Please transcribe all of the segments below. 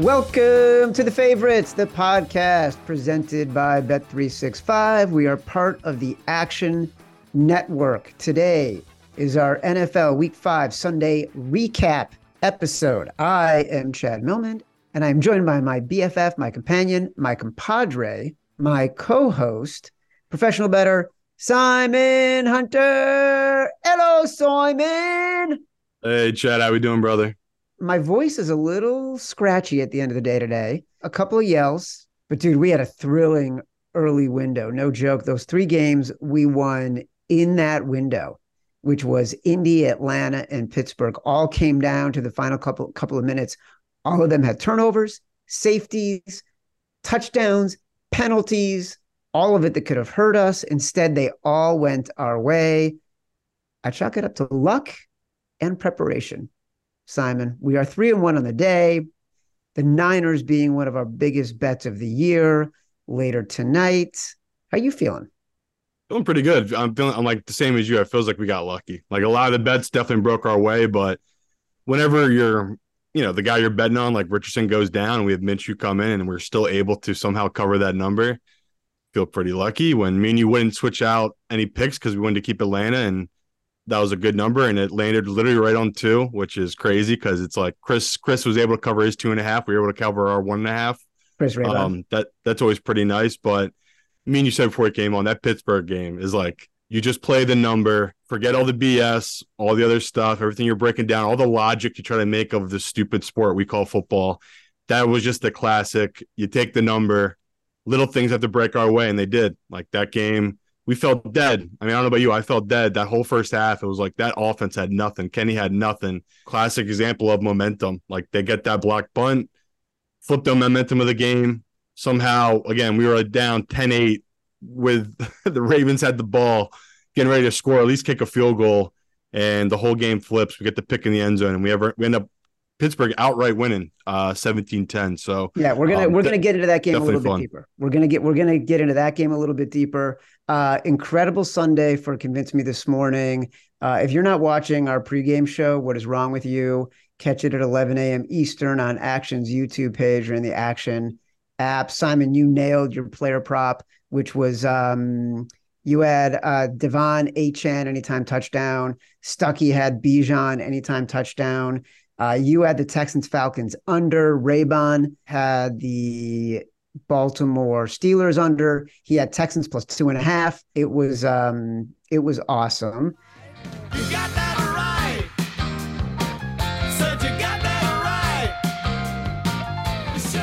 Welcome to the favorites, the podcast presented by Bet365. We are part of the Action Network. Today is our NFL Week 5 Sunday recap episode. I am Chad Millman, and I'm joined by my BFF, my companion, my compadre, my co host, professional bettor, Simon Hunter. Hello, Simon. Hey, Chad. How we doing, brother? My voice is a little scratchy at the end of the day today. A couple of yells, but dude, we had a thrilling early window. No joke. Those three games we won in that window, which was Indy, Atlanta, and Pittsburgh, all came down to the final couple couple of minutes. All of them had turnovers, safeties, touchdowns, penalties, all of it that could have hurt us. Instead, they all went our way. I chalk it up to luck and preparation. Simon. We are three and one on the day. The Niners being one of our biggest bets of the year later tonight. How you feeling? Feeling pretty good. I'm feeling I'm like the same as you. It feels like we got lucky. Like a lot of the bets definitely broke our way, but whenever you're you know the guy you're betting on, like Richardson goes down, we have Minshew come in, and we're still able to somehow cover that number. Feel pretty lucky when me and you wouldn't switch out any picks because we wanted to keep Atlanta and that was a good number and it landed literally right on two, which is crazy because it's like Chris Chris was able to cover his two and a half. We were able to cover our one and a half. Chris um, that that's always pretty nice. But I mean, you said before it came on that Pittsburgh game is like you just play the number, forget all the BS, all the other stuff, everything you're breaking down, all the logic you try to make of the stupid sport we call football. That was just the classic. You take the number, little things have to break our way, and they did. Like that game we felt dead. I mean, I don't know about you. I felt dead that whole first half. It was like that offense had nothing. Kenny had nothing. Classic example of momentum. Like they get that block bunt, flip the momentum of the game. Somehow, again, we were down 10 8 with the Ravens had the ball, getting ready to score, at least kick a field goal. And the whole game flips. We get the pick in the end zone, and we ever we end up Pittsburgh outright winning uh 17-10. So yeah, we're gonna um, we're gonna get into that game a little bit deeper. We're gonna get we're gonna get into that game a little bit deeper. Uh, incredible Sunday for Convince Me this morning. Uh, if you're not watching our pregame show, what is wrong with you? Catch it at 11 a.m. Eastern on Action's YouTube page or in the Action app. Simon, you nailed your player prop, which was um, you had uh, De'Von Achane anytime touchdown. Stuckey had Bijan anytime touchdown. Uh, you had the Texans Falcons under. Raybon had the Baltimore Steelers under. He had Texans plus two and a half. It was um, it was awesome. You got that right. Said you got that right. So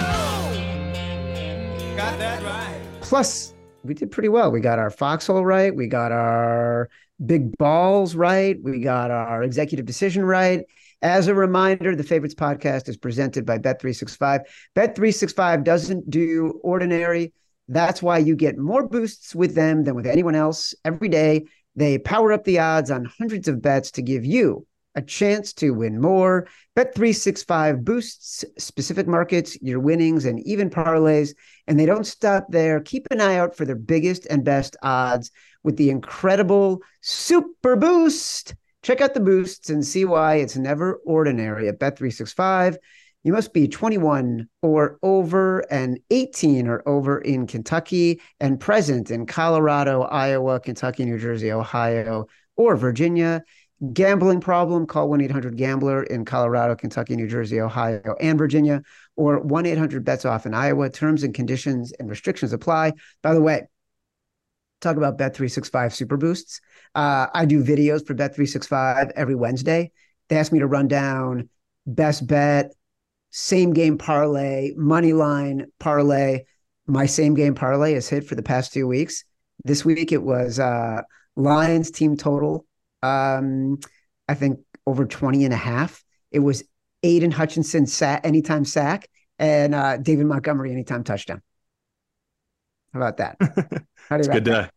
got that right. Plus, we did pretty well. We got our foxhole right. We got our big balls right. We got our executive decision right. As a reminder, the Favorites podcast is presented by Bet365. Bet365 doesn't do ordinary. That's why you get more boosts with them than with anyone else every day. They power up the odds on hundreds of bets to give you a chance to win more. Bet365 boosts specific markets, your winnings, and even parlays. And they don't stop there. Keep an eye out for their biggest and best odds with the incredible Super Boost. Check out the boosts and see why it's never ordinary at Bet365. You must be 21 or over and 18 or over in Kentucky and present in Colorado, Iowa, Kentucky, New Jersey, Ohio, or Virginia. Gambling problem, call 1 800 Gambler in Colorado, Kentucky, New Jersey, Ohio, and Virginia, or 1 800 Bets Off in Iowa. Terms and conditions and restrictions apply. By the way, talk about Bet365 Super Boosts. Uh, I do videos for Bet365 every Wednesday. They ask me to run down best bet, same game parlay, money line parlay. My same game parlay has hit for the past two weeks. This week it was uh, Lions team total um, I think over 20 and a half. It was Aidan Hutchinson sat anytime sack and uh, David Montgomery anytime touchdown. How about that? How do you good day.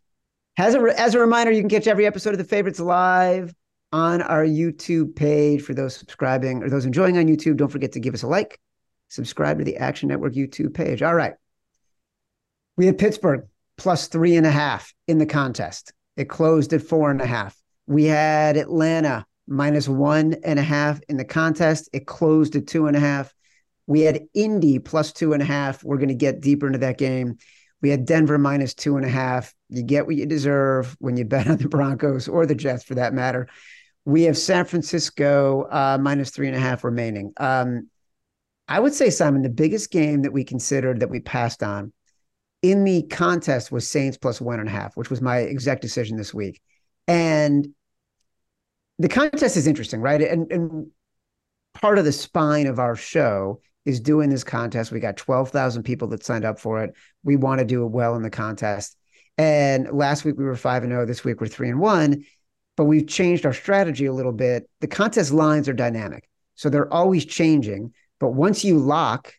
As a, as a reminder, you can catch every episode of The Favorites live on our YouTube page. For those subscribing or those enjoying on YouTube, don't forget to give us a like, subscribe to the Action Network YouTube page. All right. We had Pittsburgh plus three and a half in the contest. It closed at four and a half. We had Atlanta minus one and a half in the contest. It closed at two and a half. We had Indy plus two and a half. We're going to get deeper into that game. We had Denver minus two and a half. You get what you deserve when you bet on the Broncos or the Jets for that matter. We have San Francisco uh, minus three and a half remaining. Um, I would say, Simon, the biggest game that we considered that we passed on in the contest was Saints plus one and a half, which was my exact decision this week. And the contest is interesting, right? And and part of the spine of our show is doing this contest. We got 12,000 people that signed up for it. We want to do it well in the contest. And last week we were 5 and 0, this week we're 3 and 1, but we've changed our strategy a little bit. The contest lines are dynamic. So they're always changing, but once you lock,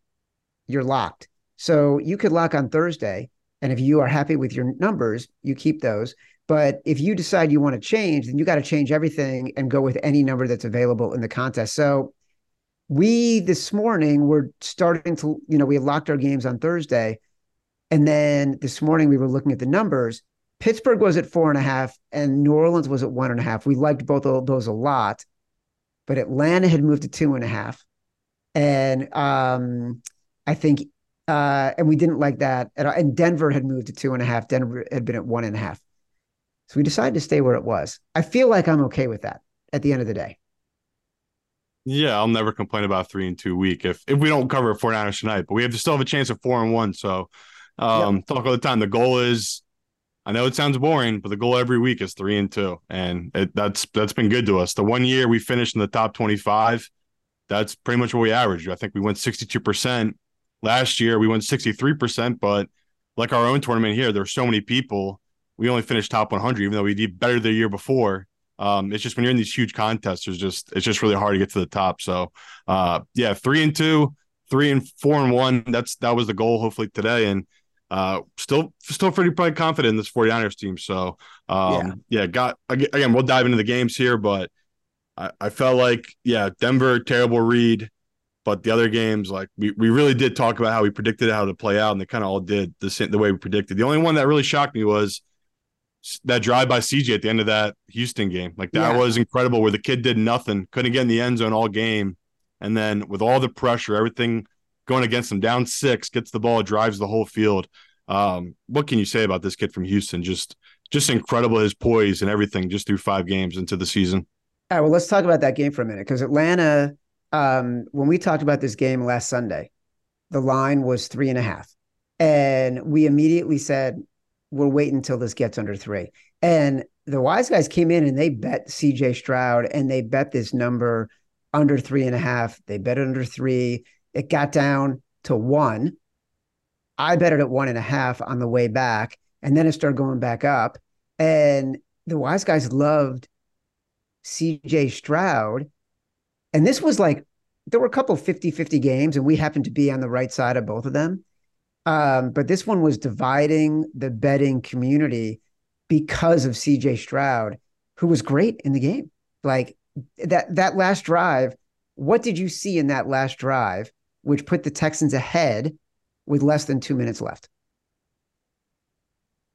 you're locked. So you could lock on Thursday and if you are happy with your numbers, you keep those. But if you decide you want to change, then you got to change everything and go with any number that's available in the contest. So we this morning were starting to, you know, we locked our games on Thursday. And then this morning we were looking at the numbers. Pittsburgh was at four and a half and New Orleans was at one and a half. We liked both of those a lot, but Atlanta had moved to two and a half. And um, I think, uh, and we didn't like that. at all. And Denver had moved to two and a half. Denver had been at one and a half. So we decided to stay where it was. I feel like I'm okay with that at the end of the day. Yeah, I'll never complain about three and two week if if we don't cover 49ers tonight, but we have to still have a chance of four and one. So um talk all the time. The goal is I know it sounds boring, but the goal every week is three and two. And it, that's that's been good to us. The one year we finished in the top 25, that's pretty much what we averaged. I think we went 62%. Last year we went 63%, but like our own tournament here, there were so many people we only finished top 100, even though we did better the year before. Um, it's just when you're in these huge contests, there's just it's just really hard to get to the top. So, uh, yeah, three and two, three and four and one. That's that was the goal. Hopefully today, and uh, still still pretty pretty confident in this 49ers team. So, um, yeah. yeah, got again. We'll dive into the games here, but I, I felt like yeah, Denver terrible read. But the other games, like we, we really did talk about how we predicted how to play out, and they kind of all did the same, the way we predicted. The only one that really shocked me was that drive by CJ at the end of that Houston game. Like that yeah. was incredible where the kid did nothing, couldn't get in the end zone all game. And then with all the pressure, everything going against them, down six, gets the ball, drives the whole field. Um, what can you say about this kid from Houston? Just just incredible his poise and everything just through five games into the season. All right, well, let's talk about that game for a minute because Atlanta, um, when we talked about this game last Sunday, the line was three and a half. And we immediately said, we're waiting until this gets under three. And the wise guys came in and they bet CJ Stroud and they bet this number under three and a half. They bet under three. It got down to one. I bet it at one and a half on the way back. And then it started going back up. And the wise guys loved CJ Stroud. And this was like, there were a couple 50 50 games, and we happened to be on the right side of both of them. Um, but this one was dividing the betting community because of CJ Stroud, who was great in the game. Like that that last drive, what did you see in that last drive, which put the Texans ahead with less than two minutes left?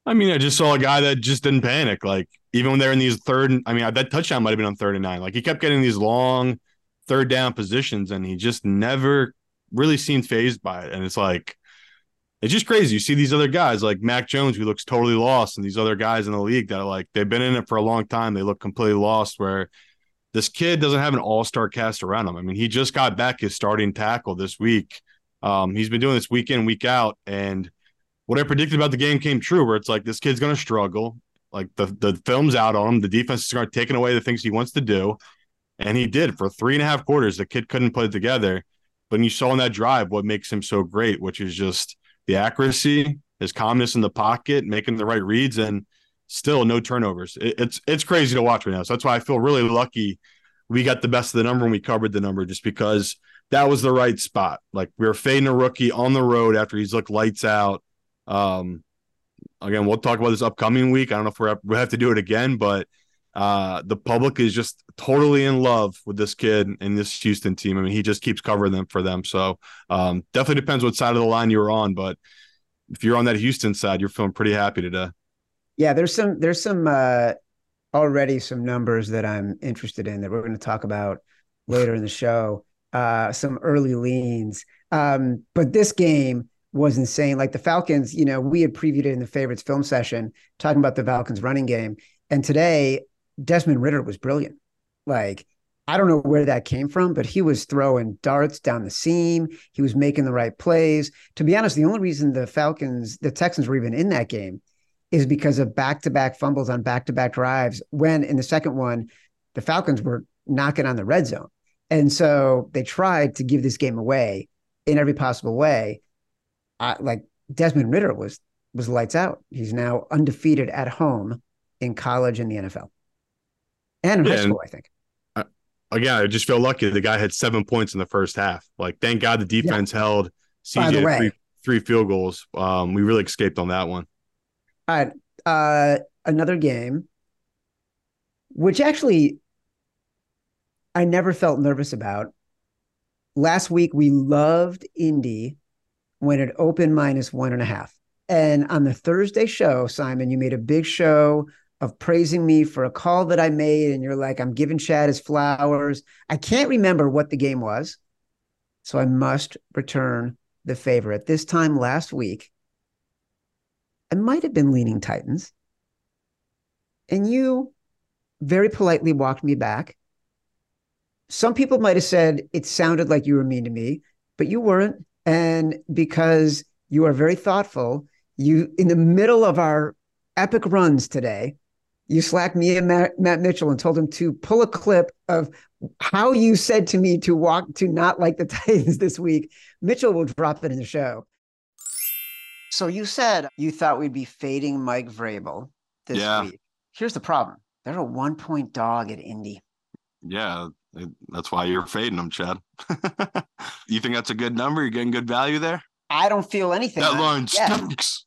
I mean, I just saw a guy that just didn't panic. Like even when they're in these third, I mean, that touchdown might have been on third and nine. Like he kept getting these long third down positions, and he just never really seemed phased by it. And it's like, it's just crazy. You see these other guys like Mac Jones, who looks totally lost, and these other guys in the league that are like, they've been in it for a long time. They look completely lost. Where this kid doesn't have an all star cast around him. I mean, he just got back his starting tackle this week. Um, he's been doing this week in, week out. And what I predicted about the game came true, where it's like, this kid's going to struggle. Like the, the film's out on him. The defense is going to taking away the things he wants to do. And he did for three and a half quarters. The kid couldn't put it together. But you saw in that drive what makes him so great, which is just the accuracy, his calmness in the pocket, making the right reads, and still no turnovers. It, it's it's crazy to watch right now. So that's why I feel really lucky we got the best of the number and we covered the number just because that was the right spot. Like we were fading a rookie on the road after he's looked lights out. Um, again, we'll talk about this upcoming week. I don't know if we're, we have to do it again, but uh, the public is just totally in love with this kid and this Houston team. I mean, he just keeps covering them for them. So um, definitely depends what side of the line you're on, but if you're on that Houston side, you're feeling pretty happy today. Yeah, there's some there's some uh, already some numbers that I'm interested in that we're going to talk about later in the show. Uh, some early leans, um, but this game was insane. Like the Falcons, you know, we had previewed it in the favorites film session, talking about the Falcons running game, and today Desmond Ridder was brilliant. Like, I don't know where that came from, but he was throwing darts down the seam. He was making the right plays. To be honest, the only reason the Falcons, the Texans were even in that game is because of back to back fumbles on back to back drives. When in the second one, the Falcons were knocking on the red zone. And so they tried to give this game away in every possible way. I, like Desmond Ridder was was lights out. He's now undefeated at home in college and the NFL and in yeah, high school, I think. Uh, again, I just feel lucky. The guy had seven points in the first half. Like, thank God the defense yeah. held CJ three, three field goals. Um, we really escaped on that one. All right. Uh, another game, which actually I never felt nervous about. Last week, we loved Indy when it opened minus one and a half. And on the Thursday show, Simon, you made a big show of praising me for a call that I made, and you're like, I'm giving Chad his flowers. I can't remember what the game was. So I must return the favor. At this time last week, I might have been leaning Titans. And you very politely walked me back. Some people might have said it sounded like you were mean to me, but you weren't. And because you are very thoughtful, you, in the middle of our epic runs today, you slacked me and Matt, Matt, Mitchell and told him to pull a clip of how you said to me to walk to not like the Titans this week. Mitchell will drop it in the show. So you said you thought we'd be fading Mike Vrabel this yeah. week. Here's the problem: they're a one point dog at Indy. Yeah, that's why you're fading them, Chad. you think that's a good number? You're getting good value there. I don't feel anything. That line stinks.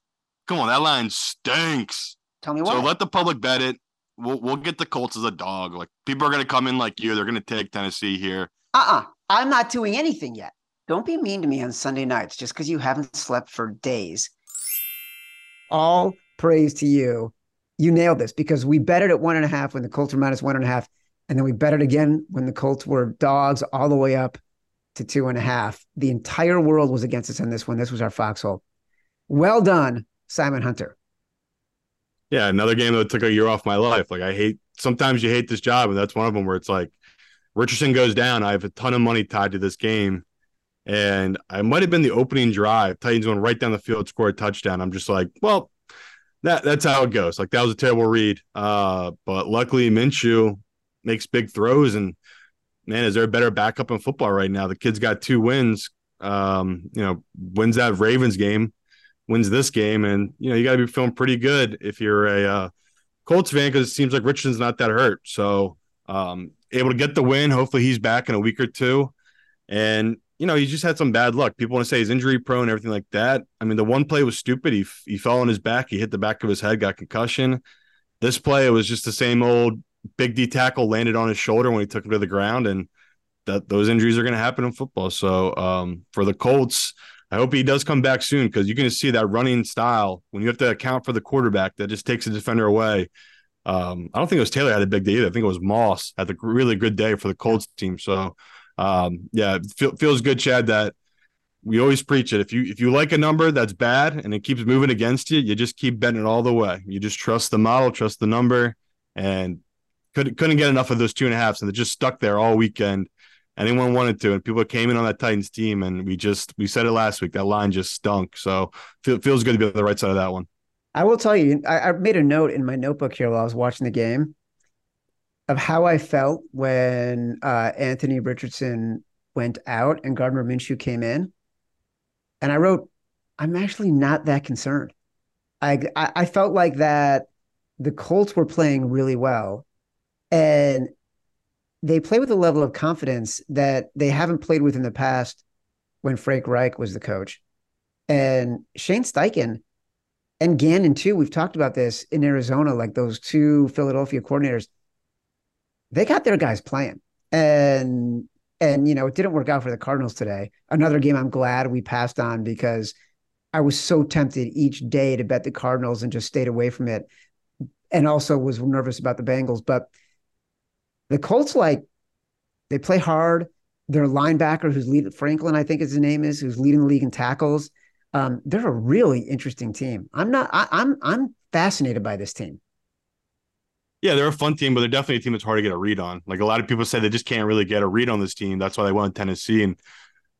Come on, that line stinks. Tell me why. So let the public bet it. We'll we'll get the Colts as a dog. Like people are gonna come in like you. They're gonna take Tennessee here. Uh-uh. I'm not doing anything yet. Don't be mean to me on Sunday nights just because you haven't slept for days. All praise to you. You nailed this because we betted at one and a half when the Colts were minus one and a half. And then we betted again when the Colts were dogs all the way up to two and a half. The entire world was against us on this one. This was our foxhole. Well done, Simon Hunter yeah, another game that took a year off my life. Like I hate sometimes you hate this job, and that's one of them where it's like Richardson goes down. I have a ton of money tied to this game. And I might have been the opening drive. Titans going right down the field, score a touchdown. I'm just like, well, that that's how it goes. Like that was a terrible read. Uh, but luckily Minshew makes big throws and man, is there a better backup in football right now? The kid's got two wins. Um, you know, wins that Ravens game wins this game, and you know you got to be feeling pretty good if you're a uh, Colts fan because it seems like Richardson's not that hurt. So um, able to get the win. Hopefully he's back in a week or two, and you know he just had some bad luck. People want to say he's injury prone, and everything like that. I mean the one play was stupid. He he fell on his back. He hit the back of his head, got concussion. This play it was just the same old big D tackle landed on his shoulder when he took him to the ground, and that those injuries are going to happen in football. So um, for the Colts, I hope he does come back soon because going to see that running style when you have to account for the quarterback that just takes the defender away. Um, I don't think it was Taylor had a big day either. I think it was Moss had a really good day for the Colts team. So, um, yeah, feel, feels good, Chad, that we always preach it. If you if you like a number that's bad and it keeps moving against you, you just keep betting it all the way. You just trust the model, trust the number, and couldn't couldn't get enough of those two and a halfs, and it just stuck there all weekend. Anyone wanted to, and people came in on that Titans team, and we just we said it last week. That line just stunk. So it feels good to be on the right side of that one. I will tell you, I, I made a note in my notebook here while I was watching the game of how I felt when uh, Anthony Richardson went out and Gardner Minshew came in, and I wrote, "I'm actually not that concerned." I, I, I felt like that the Colts were playing really well, and they play with a level of confidence that they haven't played with in the past when Frank Reich was the coach. And Shane Steichen and Gannon, too, we've talked about this in Arizona, like those two Philadelphia coordinators, they got their guys playing. And and you know, it didn't work out for the Cardinals today. Another game I'm glad we passed on because I was so tempted each day to bet the Cardinals and just stayed away from it. And also was nervous about the Bengals. But the Colts, like, they play hard. Their linebacker, who's lead Franklin, I think is his name is, who's leading the league in tackles. Um, they're a really interesting team. I'm not. I, I'm. I'm fascinated by this team. Yeah, they're a fun team, but they're definitely a team that's hard to get a read on. Like a lot of people say, they just can't really get a read on this team. That's why they went Tennessee, and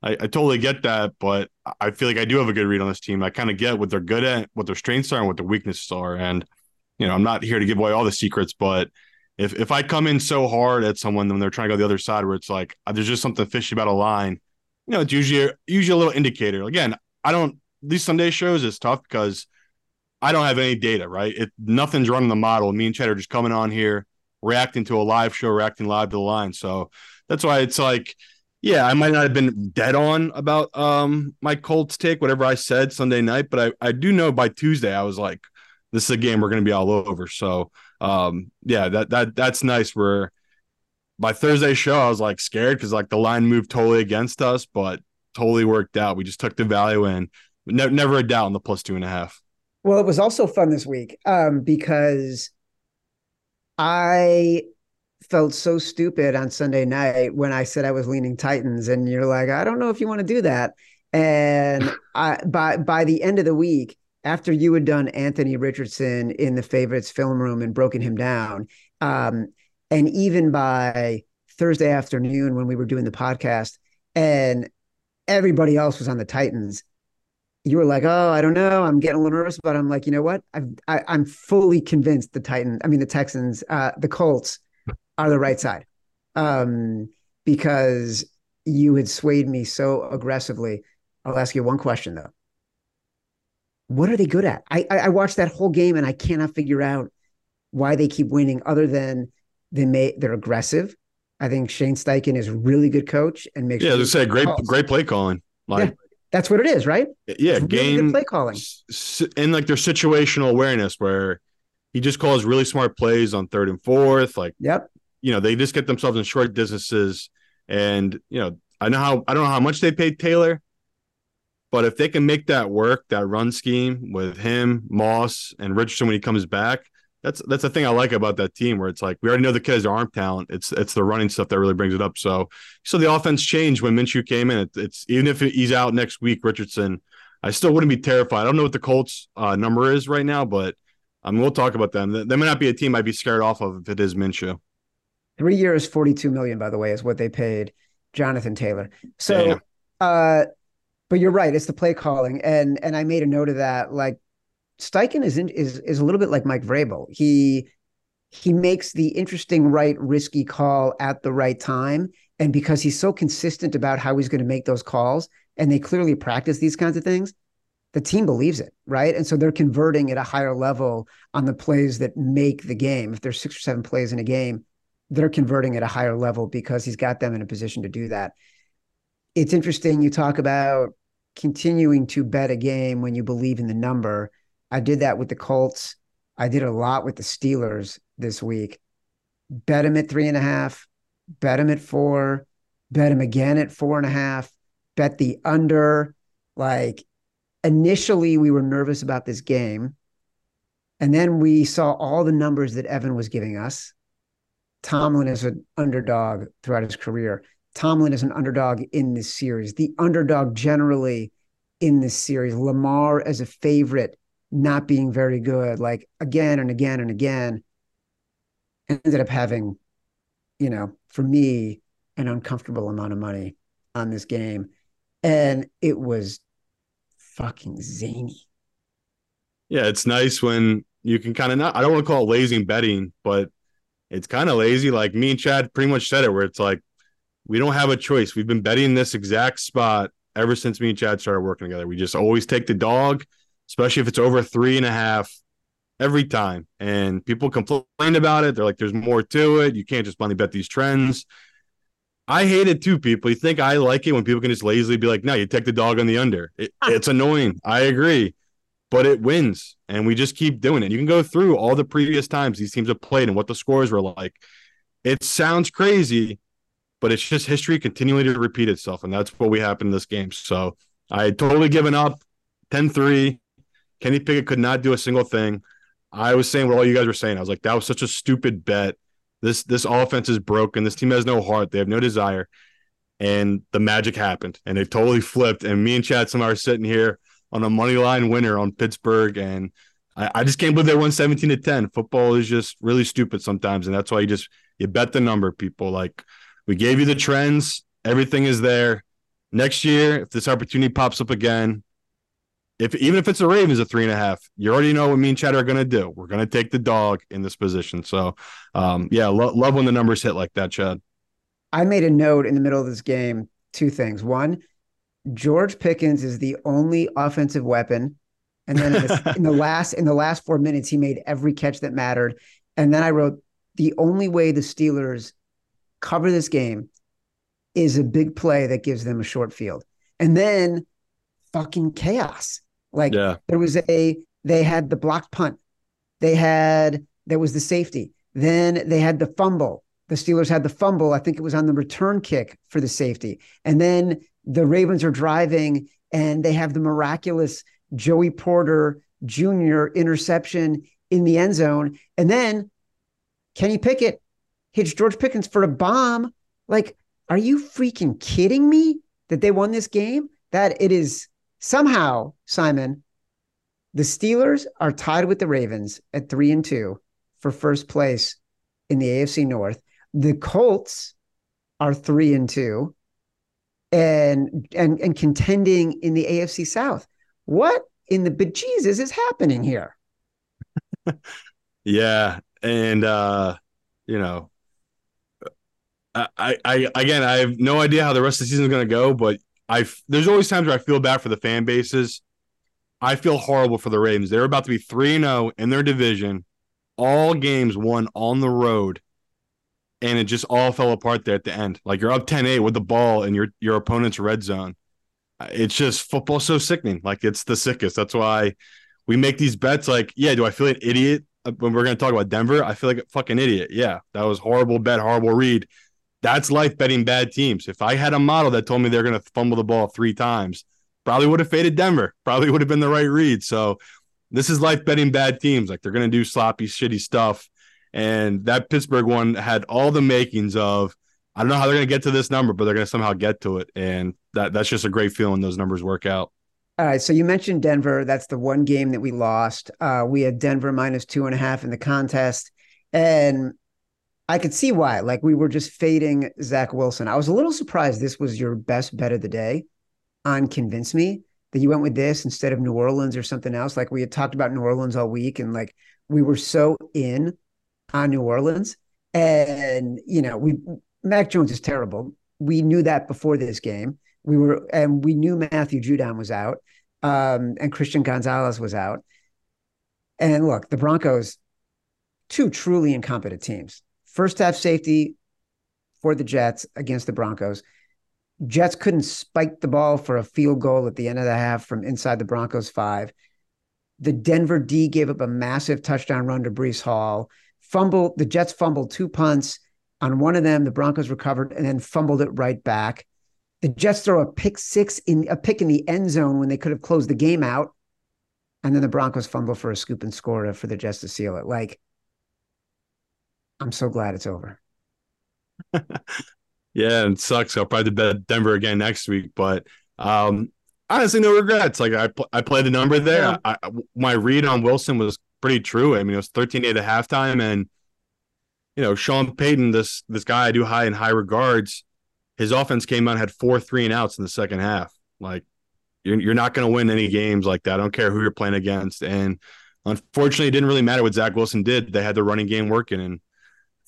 I, I totally get that. But I feel like I do have a good read on this team. I kind of get what they're good at, what their strengths are, and what their weaknesses are. And you know, I'm not here to give away all the secrets, but if if I come in so hard at someone when they're trying to go the other side, where it's like uh, there's just something fishy about a line, you know, it's usually usually a little indicator. Again, I don't these Sunday shows is tough because I don't have any data, right? It nothing's running the model. Me and Chad are just coming on here, reacting to a live show, reacting live to the line. So that's why it's like, yeah, I might not have been dead on about um my Colts take, whatever I said Sunday night, but I, I do know by Tuesday I was like, this is a game we're gonna be all over. So um yeah, that that that's nice. Where by Thursday show, I was like scared because like the line moved totally against us, but totally worked out. We just took the value in. Ne- never a doubt in the plus two and a half. Well, it was also fun this week um, because I felt so stupid on Sunday night when I said I was leaning Titans, and you're like, I don't know if you want to do that. And I by by the end of the week, after you had done Anthony Richardson in the favorites film room and broken him down, um, and even by Thursday afternoon when we were doing the podcast, and everybody else was on the Titans, you were like, oh, I don't know, I'm getting a little nervous, but I'm like, you know what? I've, I, i am fully convinced the Titans, I mean the Texans, uh, the Colts are the right side, um, because you had swayed me so aggressively. I'll ask you one question though. What are they good at? I, I, I watched that whole game and I cannot figure out why they keep winning, other than they may they're aggressive. I think Shane Steichen is a really good coach and makes yeah, sure I say, great calls. great play calling. Like yeah. That's what it is, right? Yeah, really game play calling and like their situational awareness, where he just calls really smart plays on third and fourth. Like, yep, you know, they just get themselves in short distances, and you know, I know how I don't know how much they paid Taylor, but if they can make that work, that run scheme with him, Moss, and Richardson when he comes back, that's that's the thing I like about that team, where it's like we already know the kids are arm talent. It's it's the running stuff that really brings it up. So so the offense changed when Minshew came in. It, it's even if he's out next week, Richardson, I still wouldn't be terrified. I don't know what the Colts uh, number is right now, but I mean we'll talk about them. They may not be a team I'd be scared off of if it is Minshew. Three years, forty two million, by the way, is what they paid Jonathan Taylor. So, uh, but you're right. It's the play calling, and and I made a note of that. Like Steichen is in, is is a little bit like Mike Vrabel. He he makes the interesting right risky call at the right time. And because he's so consistent about how he's going to make those calls and they clearly practice these kinds of things the team believes it right? And so they're converting at a higher level on the plays that make the game. If there's six or seven plays in a game they're converting at a higher level because he's got them in a position to do that. It's interesting you talk about continuing to bet a game when you believe in the number I did that with the Colts. I did a lot with the Steelers this week. Bet them at three and a half, bet them at four, bet them again at four and a half, bet the under. Like initially, we were nervous about this game. And then we saw all the numbers that Evan was giving us. Tomlin is an underdog throughout his career. Tomlin is an underdog in this series. The underdog generally in this series. Lamar as a favorite, not being very good, like again and again and again. Ended up having, you know, for me, an uncomfortable amount of money on this game. And it was fucking zany. Yeah, it's nice when you can kind of not, I don't want to call it lazy betting, but it's kind of lazy. Like me and Chad pretty much said it, where it's like, we don't have a choice. We've been betting this exact spot ever since me and Chad started working together. We just always take the dog, especially if it's over three and a half every time. And people complain about it. They're like, there's more to it. You can't just blindly bet these trends. I hate it too, people. You think I like it when people can just lazily be like, no, you take the dog on the under. It, it's annoying. I agree, but it wins. And we just keep doing it. You can go through all the previous times these teams have played and what the scores were like. It sounds crazy, but it's just history continuing to repeat itself. And that's what we happened in this game. So I had totally given up 10 3. Kenny Pickett could not do a single thing. I was saying what all you guys were saying. I was like, that was such a stupid bet. This this offense is broken. This team has no heart. They have no desire. And the magic happened. And it totally flipped. And me and Chad somehow are sitting here on a money line winner on Pittsburgh. And I, I just can't believe they won 17 to 10. Football is just really stupid sometimes. And that's why you just you bet the number, people. Like we gave you the trends. Everything is there. Next year, if this opportunity pops up again, if even if it's the Ravens at three and a half, you already know what me and Chad are going to do. We're going to take the dog in this position. So, um, yeah, lo- love when the numbers hit like that, Chad. I made a note in the middle of this game. Two things. One, George Pickens is the only offensive weapon, and then in the, in the last in the last four minutes, he made every catch that mattered. And then I wrote the only way the Steelers cover this game is a big play that gives them a short field. And then fucking chaos. Like yeah. there was a they had the blocked punt. They had there was the safety. Then they had the fumble. The Steelers had the fumble. I think it was on the return kick for the safety. And then the Ravens are driving and they have the miraculous Joey Porter Jr. interception in the end zone. And then Kenny Pickett hits George Pickens for a bomb. Like, are you freaking kidding me that they won this game? That it is somehow, Simon, the Steelers are tied with the Ravens at three and two for first place in the AFC North. The Colts are three and two and and and contending in the AFC South. What in the bejesus is happening here? yeah. And uh, you know, I, I again, I have no idea how the rest of the season is going to go, but I there's always times where I feel bad for the fan bases. I feel horrible for the Ravens. They're about to be 3 0 in their division, all games won on the road, and it just all fell apart there at the end. Like you're up 10 8 with the ball in your, your opponent's red zone. It's just football so sickening. Like it's the sickest. That's why we make these bets. Like, yeah, do I feel an idiot when we're going to talk about Denver? I feel like a fucking idiot. Yeah, that was horrible bet, horrible read that's life betting bad teams. If I had a model that told me they're going to fumble the ball three times, probably would have faded Denver. Probably would have been the right read. So this is life betting bad teams. Like they're going to do sloppy, shitty stuff. And that Pittsburgh one had all the makings of I don't know how they're going to get to this number, but they're going to somehow get to it. And that that's just a great feeling. Those numbers work out. All right. So you mentioned Denver. That's the one game that we lost. Uh, we had Denver minus two and a half in the contest. And I could see why. Like we were just fading Zach Wilson. I was a little surprised this was your best bet of the day on Convince Me that you went with this instead of New Orleans or something else. Like we had talked about New Orleans all week and like we were so in on New Orleans. And, you know, we Mac Jones is terrible. We knew that before this game. We were and we knew Matthew Judon was out. Um, and Christian Gonzalez was out. And look, the Broncos, two truly incompetent teams. First half safety for the Jets against the Broncos. Jets couldn't spike the ball for a field goal at the end of the half from inside the Broncos five. The Denver D gave up a massive touchdown run to Breece Hall. Fumble, the Jets fumbled two punts. On one of them, the Broncos recovered and then fumbled it right back. The Jets throw a pick six in a pick in the end zone when they could have closed the game out. And then the Broncos fumble for a scoop and score for the Jets to seal it. Like I'm so glad it's over. Yeah, and it sucks. I'll probably bet Denver again next week, but um, honestly, no regrets. Like I, pl- I played the number there. I, my read on Wilson was pretty true. I mean, it was 13-8 at halftime, and you know, Sean Payton, this this guy I do high in high regards. His offense came out had four three and outs in the second half. Like you're you're not going to win any games like that. I don't care who you're playing against. And unfortunately, it didn't really matter what Zach Wilson did. They had the running game working, and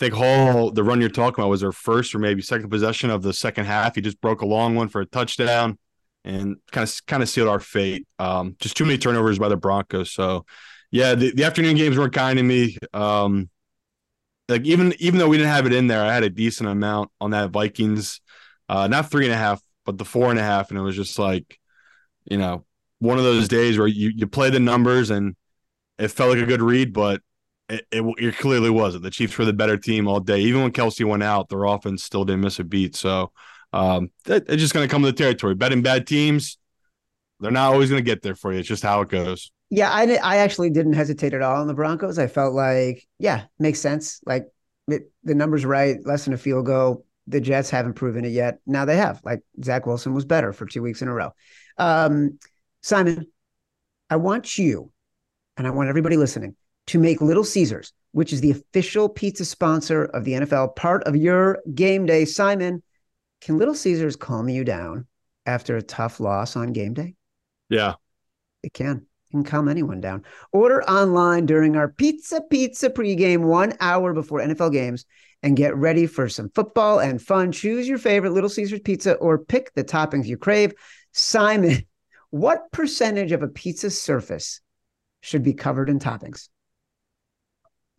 think Hall, the run you're talking about, was their first or maybe second possession of the second half. He just broke a long one for a touchdown and kind of kind of sealed our fate. Um, just too many turnovers by the Broncos. So, yeah, the, the afternoon games weren't kind to me. Um, like even even though we didn't have it in there, I had a decent amount on that Vikings, uh, not three and a half, but the four and a half, and it was just like, you know, one of those days where you you play the numbers and it felt like a good read, but it, it, it clearly wasn't. The Chiefs were the better team all day. Even when Kelce went out, their offense still didn't miss a beat. So um, it, it's just going to come to the territory. Betting bad teams, they're not always going to get there for you. It's just how it goes. Yeah, I I actually didn't hesitate at all on the Broncos. I felt like, yeah, makes sense. Like it, the numbers right, less than a field goal. The Jets haven't proven it yet. Now they have. Like Zach Wilson was better for two weeks in a row. Um, Simon, I want you, and I want everybody listening to make Little Caesars, which is the official pizza sponsor of the NFL, part of your game day. Simon, can Little Caesars calm you down after a tough loss on game day? Yeah, it can. It can calm anyone down. Order online during our Pizza Pizza pregame one hour before NFL games and get ready for some football and fun. Choose your favorite Little Caesars pizza or pick the toppings you crave. Simon, what percentage of a pizza surface should be covered in toppings?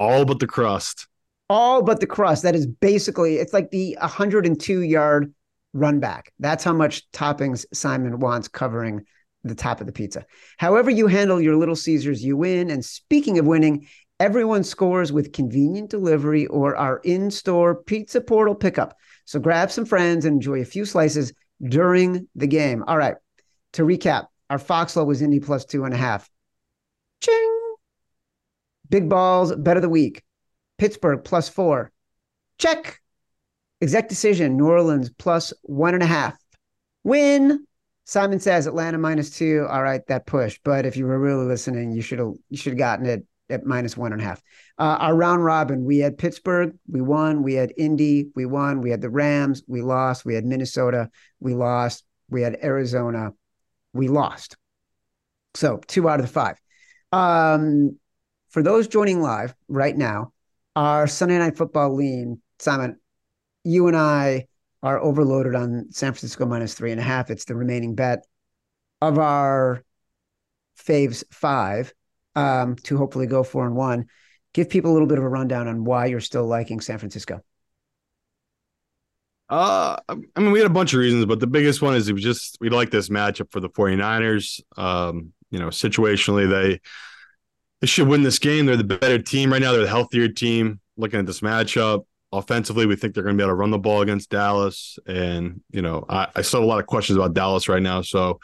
All but the crust all but the crust. That is basically it's like the 102 yard run back. That's how much toppings Simon wants covering the top of the pizza. However you handle your Little Caesars, you win. And speaking of winning, everyone scores with convenient delivery or our in-store pizza portal pickup. So grab some friends and enjoy a few slices during the game. All right. To recap, our Foxhole was Indy plus two and a half. Big balls, bet of the week. Pittsburgh plus four. Check. Exec decision, New Orleans plus one and a half. Win. Simon says Atlanta minus two. All right, that push. But if you were really listening, you should have you should have gotten it at minus one and a half. Uh, our round robin, we had Pittsburgh, we won. We had Indy, we won. We had the Rams, we lost. We had Minnesota, we lost. We had Arizona, we lost. So two out of the five. Um, for those joining live right now, our Sunday night football lean, Simon, you and I are overloaded on San Francisco minus three and a half. It's the remaining bet of our faves five um, to hopefully go four and one. Give people a little bit of a rundown on why you're still liking San Francisco. Uh, I mean, we had a bunch of reasons, but the biggest one is we just we like this matchup for the 49ers. Um, you know, situationally, they they should win this game. They're the better team right now. They're the healthier team. Looking at this matchup, offensively, we think they're going to be able to run the ball against Dallas. And you know, I, I still have a lot of questions about Dallas right now. So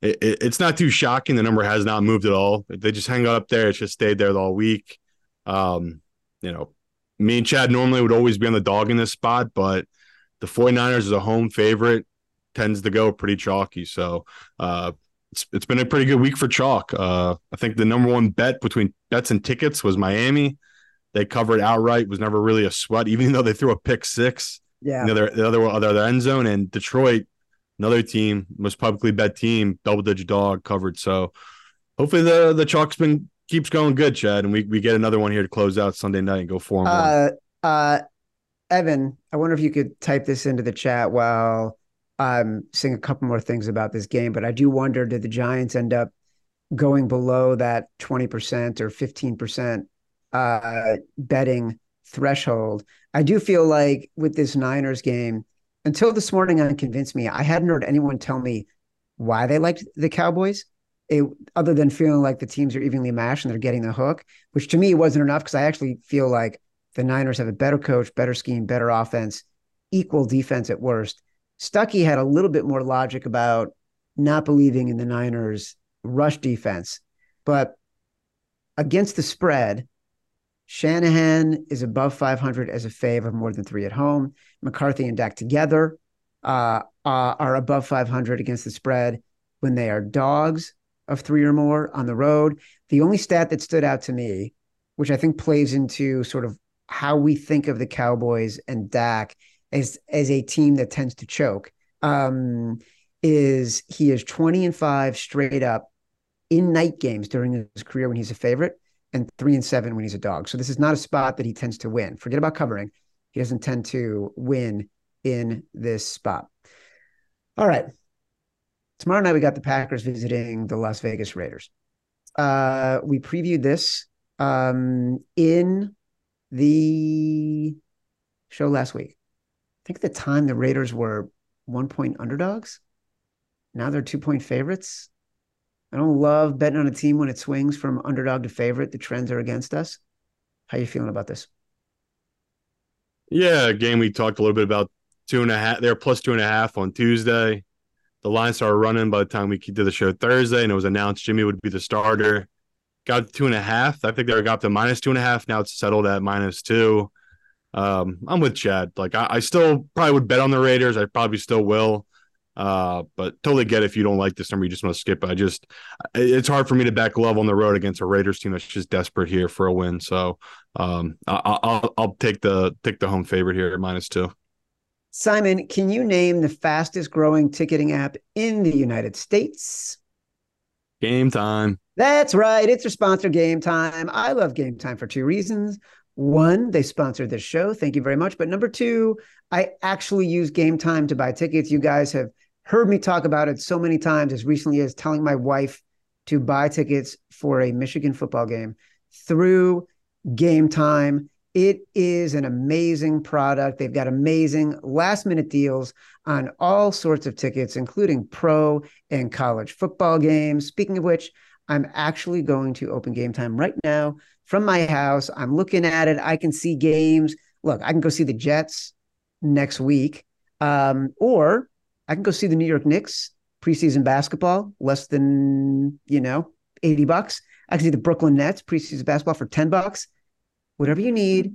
it, it, it's not too shocking. The number has not moved at all. They just hang up there. It's just stayed there all week. Um, you know, me and Chad normally would always be on the dog in this spot, but the 49ers is a home favorite tends to go pretty chalky. So uh, it's, it's been a pretty good week for chalk. Uh, I think the number one bet between bets and tickets was Miami. They covered outright. Was never really a sweat, even though they threw a pick six. Yeah, the other the other other end zone and Detroit, another team, most publicly bet team, double digit dog covered. So hopefully the the chalk's been keeps going good, Chad, and we we get another one here to close out Sunday night and go four and uh, one. Uh, Evan, I wonder if you could type this into the chat while um, saying a couple more things about this game, but I do wonder did the Giants end up going below that 20% or 15% uh, betting threshold? I do feel like with this Niners game, until this morning on Convince Me, I hadn't heard anyone tell me why they liked the Cowboys. It, other than feeling like the teams are evenly matched and they're getting the hook, which to me wasn't enough because I actually feel like the Niners have a better coach, better scheme, better offense, equal defense at worst. Stuckey had a little bit more logic about not believing in the Niners' rush defense, but against the spread, Shanahan is above 500 as a fave of more than three at home. McCarthy and Dak together uh, uh, are above 500 against the spread when they are dogs of three or more on the road. The only stat that stood out to me, which I think plays into sort of how we think of the Cowboys and Dak as as a team that tends to choke, um, is he is 20 and five straight up in night games during his career when he's a favorite, and three and seven when he's a dog. So this is not a spot that he tends to win. Forget about covering. He doesn't tend to win in this spot. All right. Tomorrow night we got the Packers visiting the Las Vegas Raiders. Uh, we previewed this um, in the show last week. I think at the time the Raiders were one point underdogs. Now they're two point favorites. I don't love betting on a team when it swings from underdog to favorite. The trends are against us. How you feeling about this? Yeah, game we talked a little bit about two and a half. They're plus two and a half on Tuesday. The line started running by the time we did the show Thursday, and it was announced Jimmy would be the starter. Got two and a half. I think they got up to minus two and a half. Now it's settled at minus two. Um, I'm with Chad. Like I, I, still probably would bet on the Raiders. I probably still will. Uh, but totally get if you don't like this number, you just want to skip. I just it's hard for me to back Love on the road against a Raiders team that's just desperate here for a win. So um, I, will I'll take the take the home favorite here at minus two. Simon, can you name the fastest growing ticketing app in the United States? Game time. That's right. It's your sponsor, Game Time. I love Game Time for two reasons. One, they sponsored this show. Thank you very much. But number two, I actually use Game Time to buy tickets. You guys have heard me talk about it so many times, as recently as telling my wife to buy tickets for a Michigan football game through Game Time. It is an amazing product. They've got amazing last minute deals on all sorts of tickets, including pro and college football games. Speaking of which, I'm actually going to open game time right now from my house. I'm looking at it. I can see games. Look, I can go see the Jets next week, um, or I can go see the New York Knicks preseason basketball, less than, you know, 80 bucks. I can see the Brooklyn Nets preseason basketball for 10 bucks whatever you need,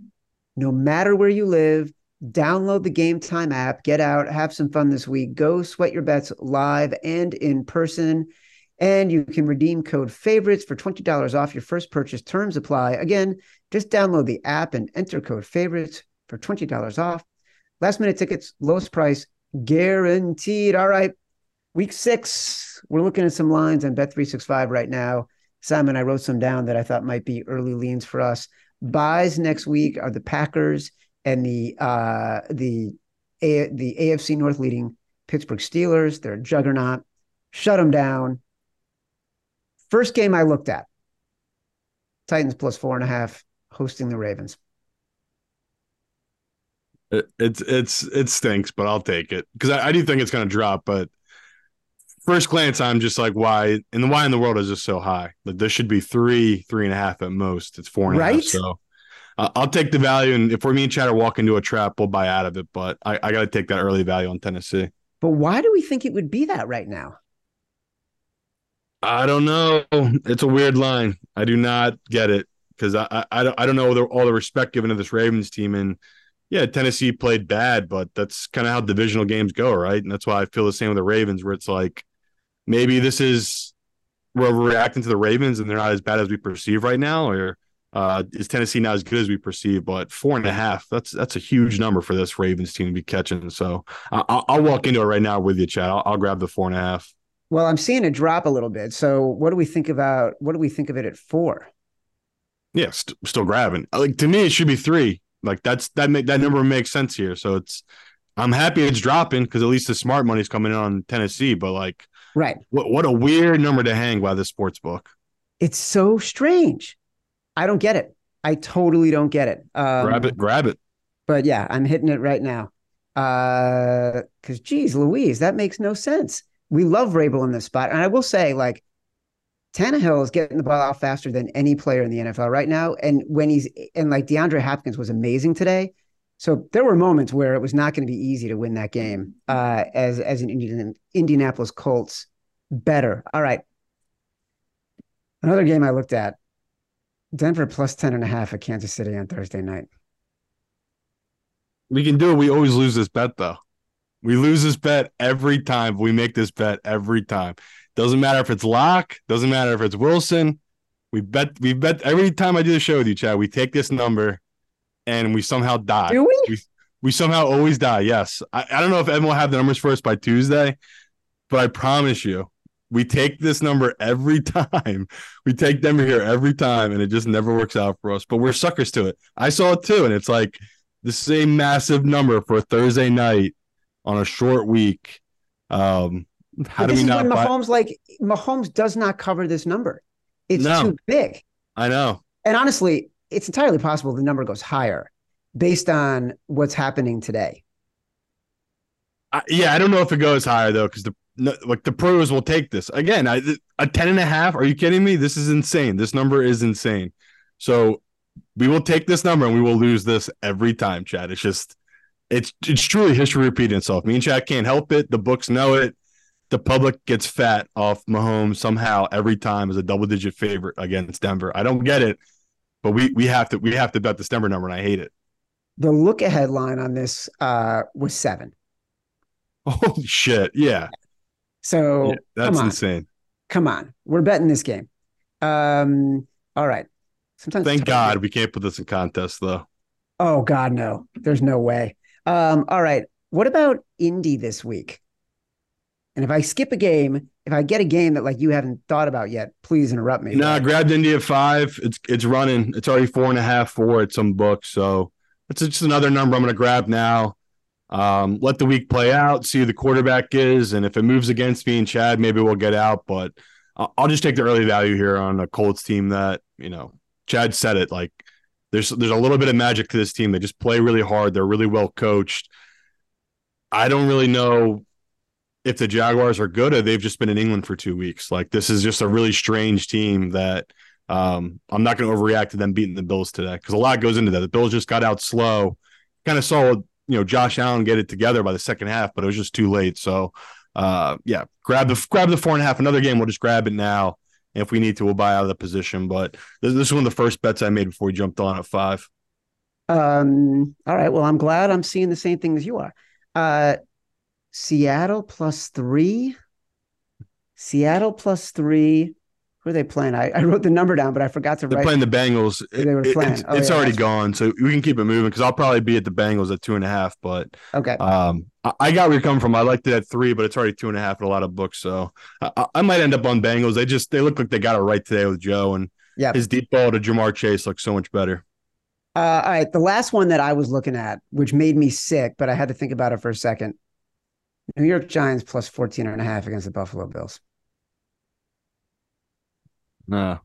no matter where you live. Download the Game Time app, get out, have some fun this week. Go sweat your bets live and in person. And you can redeem code favorites for $20 off your first purchase. Terms apply. Again, just download the app and enter code favorites for $20 off. Last minute tickets, lowest price guaranteed. All right. Week six, we're looking at some lines on Bet365 right now. Simon, I wrote some down that I thought might be early leans for us. Buys next week are the Packers and the uh, the A- the AFC North leading Pittsburgh Steelers. They're a juggernaut. Shut them down. First game I looked at Titans plus four and a half hosting the Ravens. It, it's it's it stinks, but I'll take it because I, I do think it's going to drop. But first glance, I'm just like, why? And the why in the world is just so high. Like this should be three, three and a half at most. It's four and right? a half. So uh, I'll take the value. And if we're me and Chad are walk into a trap, we'll buy out of it. But I, I got to take that early value on Tennessee. But why do we think it would be that right now? I don't know. It's a weird line. I do not get it because I, I, I don't I don't know all the respect given to this Ravens team and yeah, Tennessee played bad, but that's kind of how divisional games go, right? And that's why I feel the same with the Ravens, where it's like maybe this is we're reacting to the Ravens and they're not as bad as we perceive right now, or uh, is Tennessee not as good as we perceive? But four and a half, that's that's a huge number for this Ravens team to be catching. So I'll, I'll walk into it right now with you, Chad. I'll, I'll grab the four and a half. Well, I'm seeing it drop a little bit. So what do we think about what do we think of it at four? Yeah, st- still grabbing. Like to me, it should be three. Like that's that make that number makes sense here. So it's I'm happy it's dropping because at least the smart money's coming in on Tennessee. But like Right. What what a weird number to hang by the sports book. It's so strange. I don't get it. I totally don't get it. Um, grab it, grab it. But yeah, I'm hitting it right now. Uh, because geez, Louise, that makes no sense. We love Vrabel in this spot, and I will say, like, Tannehill is getting the ball out faster than any player in the NFL right now. And when he's and like DeAndre Hopkins was amazing today. So there were moments where it was not going to be easy to win that game uh, as as an Indian, Indianapolis Colts bettor. All right. Another game I looked at. Denver plus 10 and a half at Kansas City on Thursday night. We can do it. We always lose this bet though. We lose this bet every time. We make this bet every time. Doesn't matter if it's Lock, doesn't matter if it's Wilson. We bet we bet every time I do the show with you, Chad, we take this number and we somehow die. Do we? we we somehow always die. Yes. I, I don't know if Evan will have the numbers for us by Tuesday, but I promise you, we take this number every time. We take Denver here every time, and it just never works out for us. But we're suckers to it. I saw it too, and it's like the same massive number for a Thursday night on a short week. Um, how but do we not? When Mahomes buy- like Mahomes does not cover this number. It's no. too big. I know. And honestly, it's entirely possible the number goes higher based on what's happening today. Yeah, I don't know if it goes higher though, because the like the pros will take this again. I, a 10 and a half. Are you kidding me? This is insane. This number is insane. So we will take this number and we will lose this every time, Chad. It's just it's it's truly history repeating itself. Me and Chad can't help it. The books know it. The public gets fat off Mahomes somehow every time as a double digit favorite against Denver. I don't get it, but we we have to we have to bet this Denver number, and I hate it. The look ahead line on this uh, was seven. Holy shit! Yeah. So yeah, that's insane. Come on, we're betting this game. Um. All right. Sometimes. Thank God we can't put this in contest though. Oh God, no. There's no way. Um. All right. What about Indy this week? And if I skip a game, if I get a game that like you haven't thought about yet, please interrupt me. No, nah, grabbed Indy at five. It's it's running. It's already four and a half, four at some books. So it's just another number I'm going to grab now. Um, let the week play out, see who the quarterback is, and if it moves against me and Chad, maybe we'll get out. But I'll just take the early value here on a Colts team that you know Chad said it like there's there's a little bit of magic to this team. They just play really hard. They're really well coached. I don't really know if the Jaguars are good or they've just been in England for two weeks. Like this is just a really strange team that um, I'm not going to overreact to them beating the Bills today because a lot goes into that. The Bills just got out slow. Kind of saw you know Josh Allen get it together by the second half, but it was just too late. So uh, yeah, grab the grab the four and a half. Another game, we'll just grab it now. If we need to, we'll buy out of the position. But this, this is one of the first bets I made before we jumped on at five. Um. All right. Well, I'm glad I'm seeing the same thing as you are. Uh, Seattle plus three. Seattle plus three. Who are they playing? I, I wrote the number down, but I forgot to They're write. playing the Bengals. They were playing. It's, oh, it's yeah, already gone, so we can keep it moving because I'll probably be at the Bengals at two and a half. But okay, um, I, I, got where you're coming from. I liked it at three, but it's already two and a half in a lot of books. So I, I might end up on Bengals. They just they look like they got it right today with Joe and yeah, his deep ball to Ja'Marr Chase looks so much better. Uh, all right, the last one that I was looking at, which made me sick, but I had to think about it for a second. New York Giants plus 14 and a half against the Buffalo Bills. No.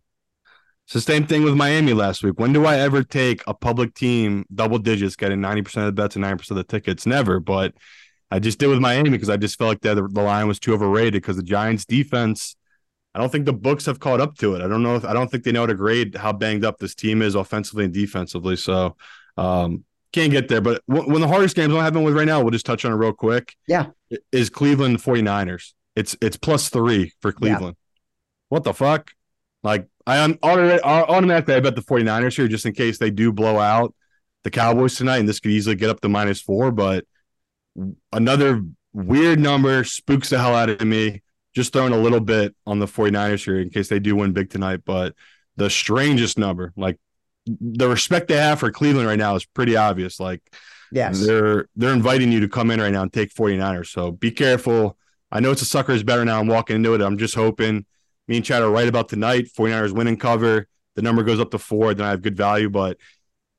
It's the same thing with Miami last week. When do I ever take a public team double digits getting 90% of the bets and 9% of the tickets? Never. But I just did with Miami because I just felt like the, the line was too overrated because the Giants defense, I don't think the books have caught up to it. I don't know if I don't think they know how to grade how banged up this team is offensively and defensively. So um, can't get there. But w- when the hardest games I'm having with right now, we'll just touch on it real quick. Yeah. Is Cleveland 49ers. It's it's plus three for Cleveland. Yeah. What the fuck? Like I automatically I bet the 49ers here just in case they do blow out the Cowboys tonight, and this could easily get up to minus four. But another weird number spooks the hell out of me. Just throwing a little bit on the 49ers here in case they do win big tonight. But the strangest number, like the respect they have for Cleveland right now is pretty obvious. Like yes. they're they're inviting you to come in right now and take 49ers. So be careful. I know it's a sucker's bettor now. I'm walking into it. I'm just hoping me and Chad are right about tonight. 49ers winning cover. The number goes up to four, then I have good value. But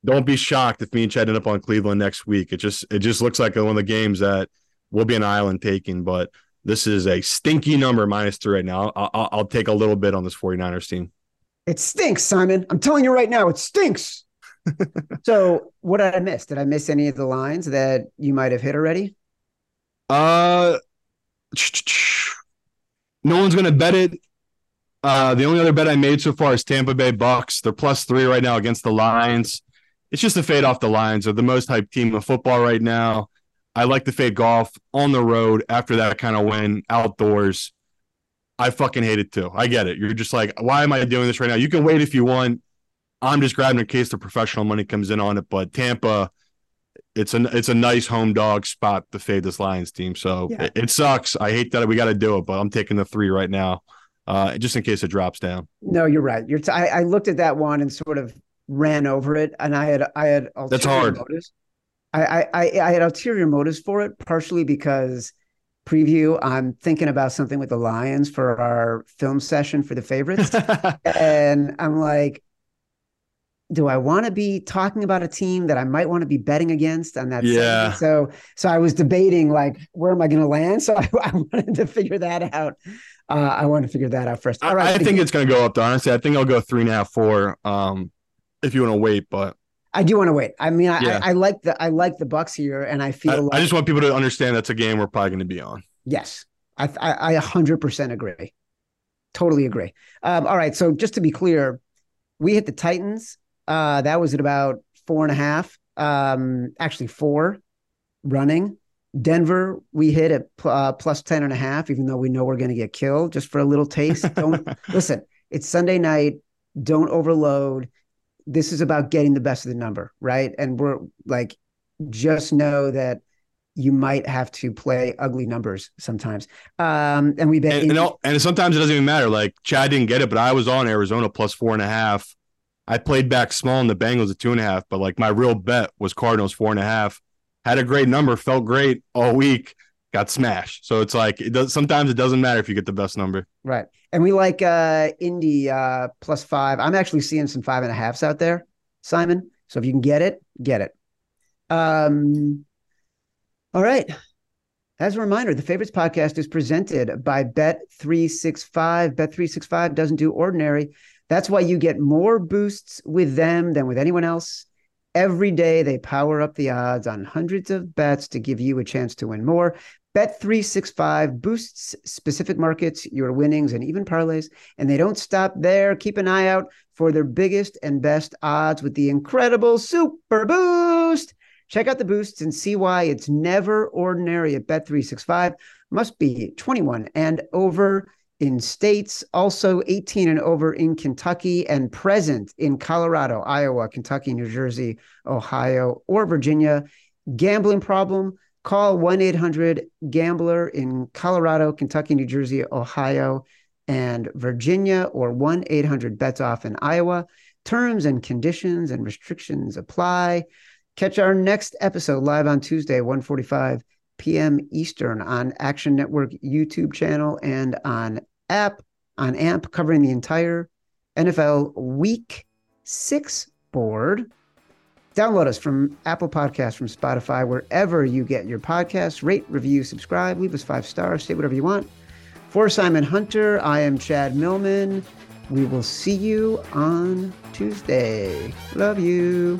don't be shocked if me and Chad end up on Cleveland next week. It just it just looks like one of the games that will be an island taking. But this is a stinky number minus three right now. I'll, I'll, I'll take a little bit on this 49ers team. It stinks, Simon. I'm telling you right now, it stinks. so what did I miss? Did I miss any of the lines that you might have hit already? Uh no one's gonna bet it. Uh, the only other bet I made so far is Tampa Bay Bucks. They're plus three right now against the Lions. It's just a fade off the Lions. They're the most hyped team of football right now. I like to fade Goff on the road after that kind of win outdoors. I fucking hate it too. I get it. You're just like, why am I doing this right now? You can wait if you want. I'm just grabbing in case the professional money comes in on it. But Tampa, it's a it's a nice home dog spot to fade this Lions team. So yeah. it, it, sucks. I hate that we got to do it, but I'm taking the three right now, uh, just in case it drops down. No, you're right. You're. T- I, I looked at that one and sort of ran over it, and I had I had that's hard. Motives. I, I I had ulterior motives for it, partially because preview. I'm thinking about something with the Lions for our film session for the favorites, and I'm like, do I want to be talking about a team that I might want to be betting against on that? Yeah. Segment? So, so I was debating like, where am I going to land? So I, I, wanted to figure that out. Uh, I want to figure that out first. All right. I, I think it's going to go up. To, honestly, I think I'll go three and a half, four. Um, if you want to wait, but I do want to wait. I mean, I, yeah. I, I, like the I like the Bucks here, and I feel. I, like, I just want people to understand that's a game we're probably going to be on. Yes, I I hundred percent agree. Totally agree. Um, all right, so just to be clear, we hit the Titans uh, that was at about four and a half. Um, actually four running. Denver, we hit at uh, plus 10 and a half, even though we know we're going to get killed just for a little taste. Don't listen. It's Sunday night. Don't overload. This is about getting the best of the number, right? And we're like, just know that you might have to play ugly numbers sometimes. Um, and we bet, and, and, and, sometimes it doesn't even matter. Like Chad didn't get it, but I was on Arizona plus four and a half. I played back small in the Bengals at two and a half, but like my real bet was Cardinals four and a half. Had a great number, felt great all week, got smashed. So it's like it does sometimes it doesn't matter if you get the best number. Right. And we like uh Indy uh plus five. I'm actually seeing some five and a halfs out there, Simon. So if you can get it, get it. Um all right. As a reminder, the Favorites podcast is presented by Bet365. Bet365 doesn't do ordinary. That's why you get more boosts with them than with anyone else. Every day they power up the odds on hundreds of bets to give you a chance to win more. Bet365 boosts specific markets, your winnings, and even parlays. And they don't stop there. Keep an eye out for their biggest and best odds with the incredible Super Boost. Check out the boosts and see why it's never ordinary at Bet365. Must be 21 and over in states, also 18 and over in Kentucky and present in Colorado, Iowa, Kentucky, New Jersey, Ohio, or Virginia. Gambling problem? Call 1 800 Gambler in Colorado, Kentucky, New Jersey, Ohio, and Virginia, or 1 800 Bets Off in Iowa. Terms and conditions and restrictions apply. Catch our next episode live on Tuesday, 145 p.m. Eastern on Action Network YouTube channel and on app on AMP covering the entire NFL Week Six board. Download us from Apple Podcasts, from Spotify, wherever you get your podcasts. Rate, review, subscribe, leave us five stars, say whatever you want. For Simon Hunter, I am Chad Millman. We will see you on Tuesday. Love you.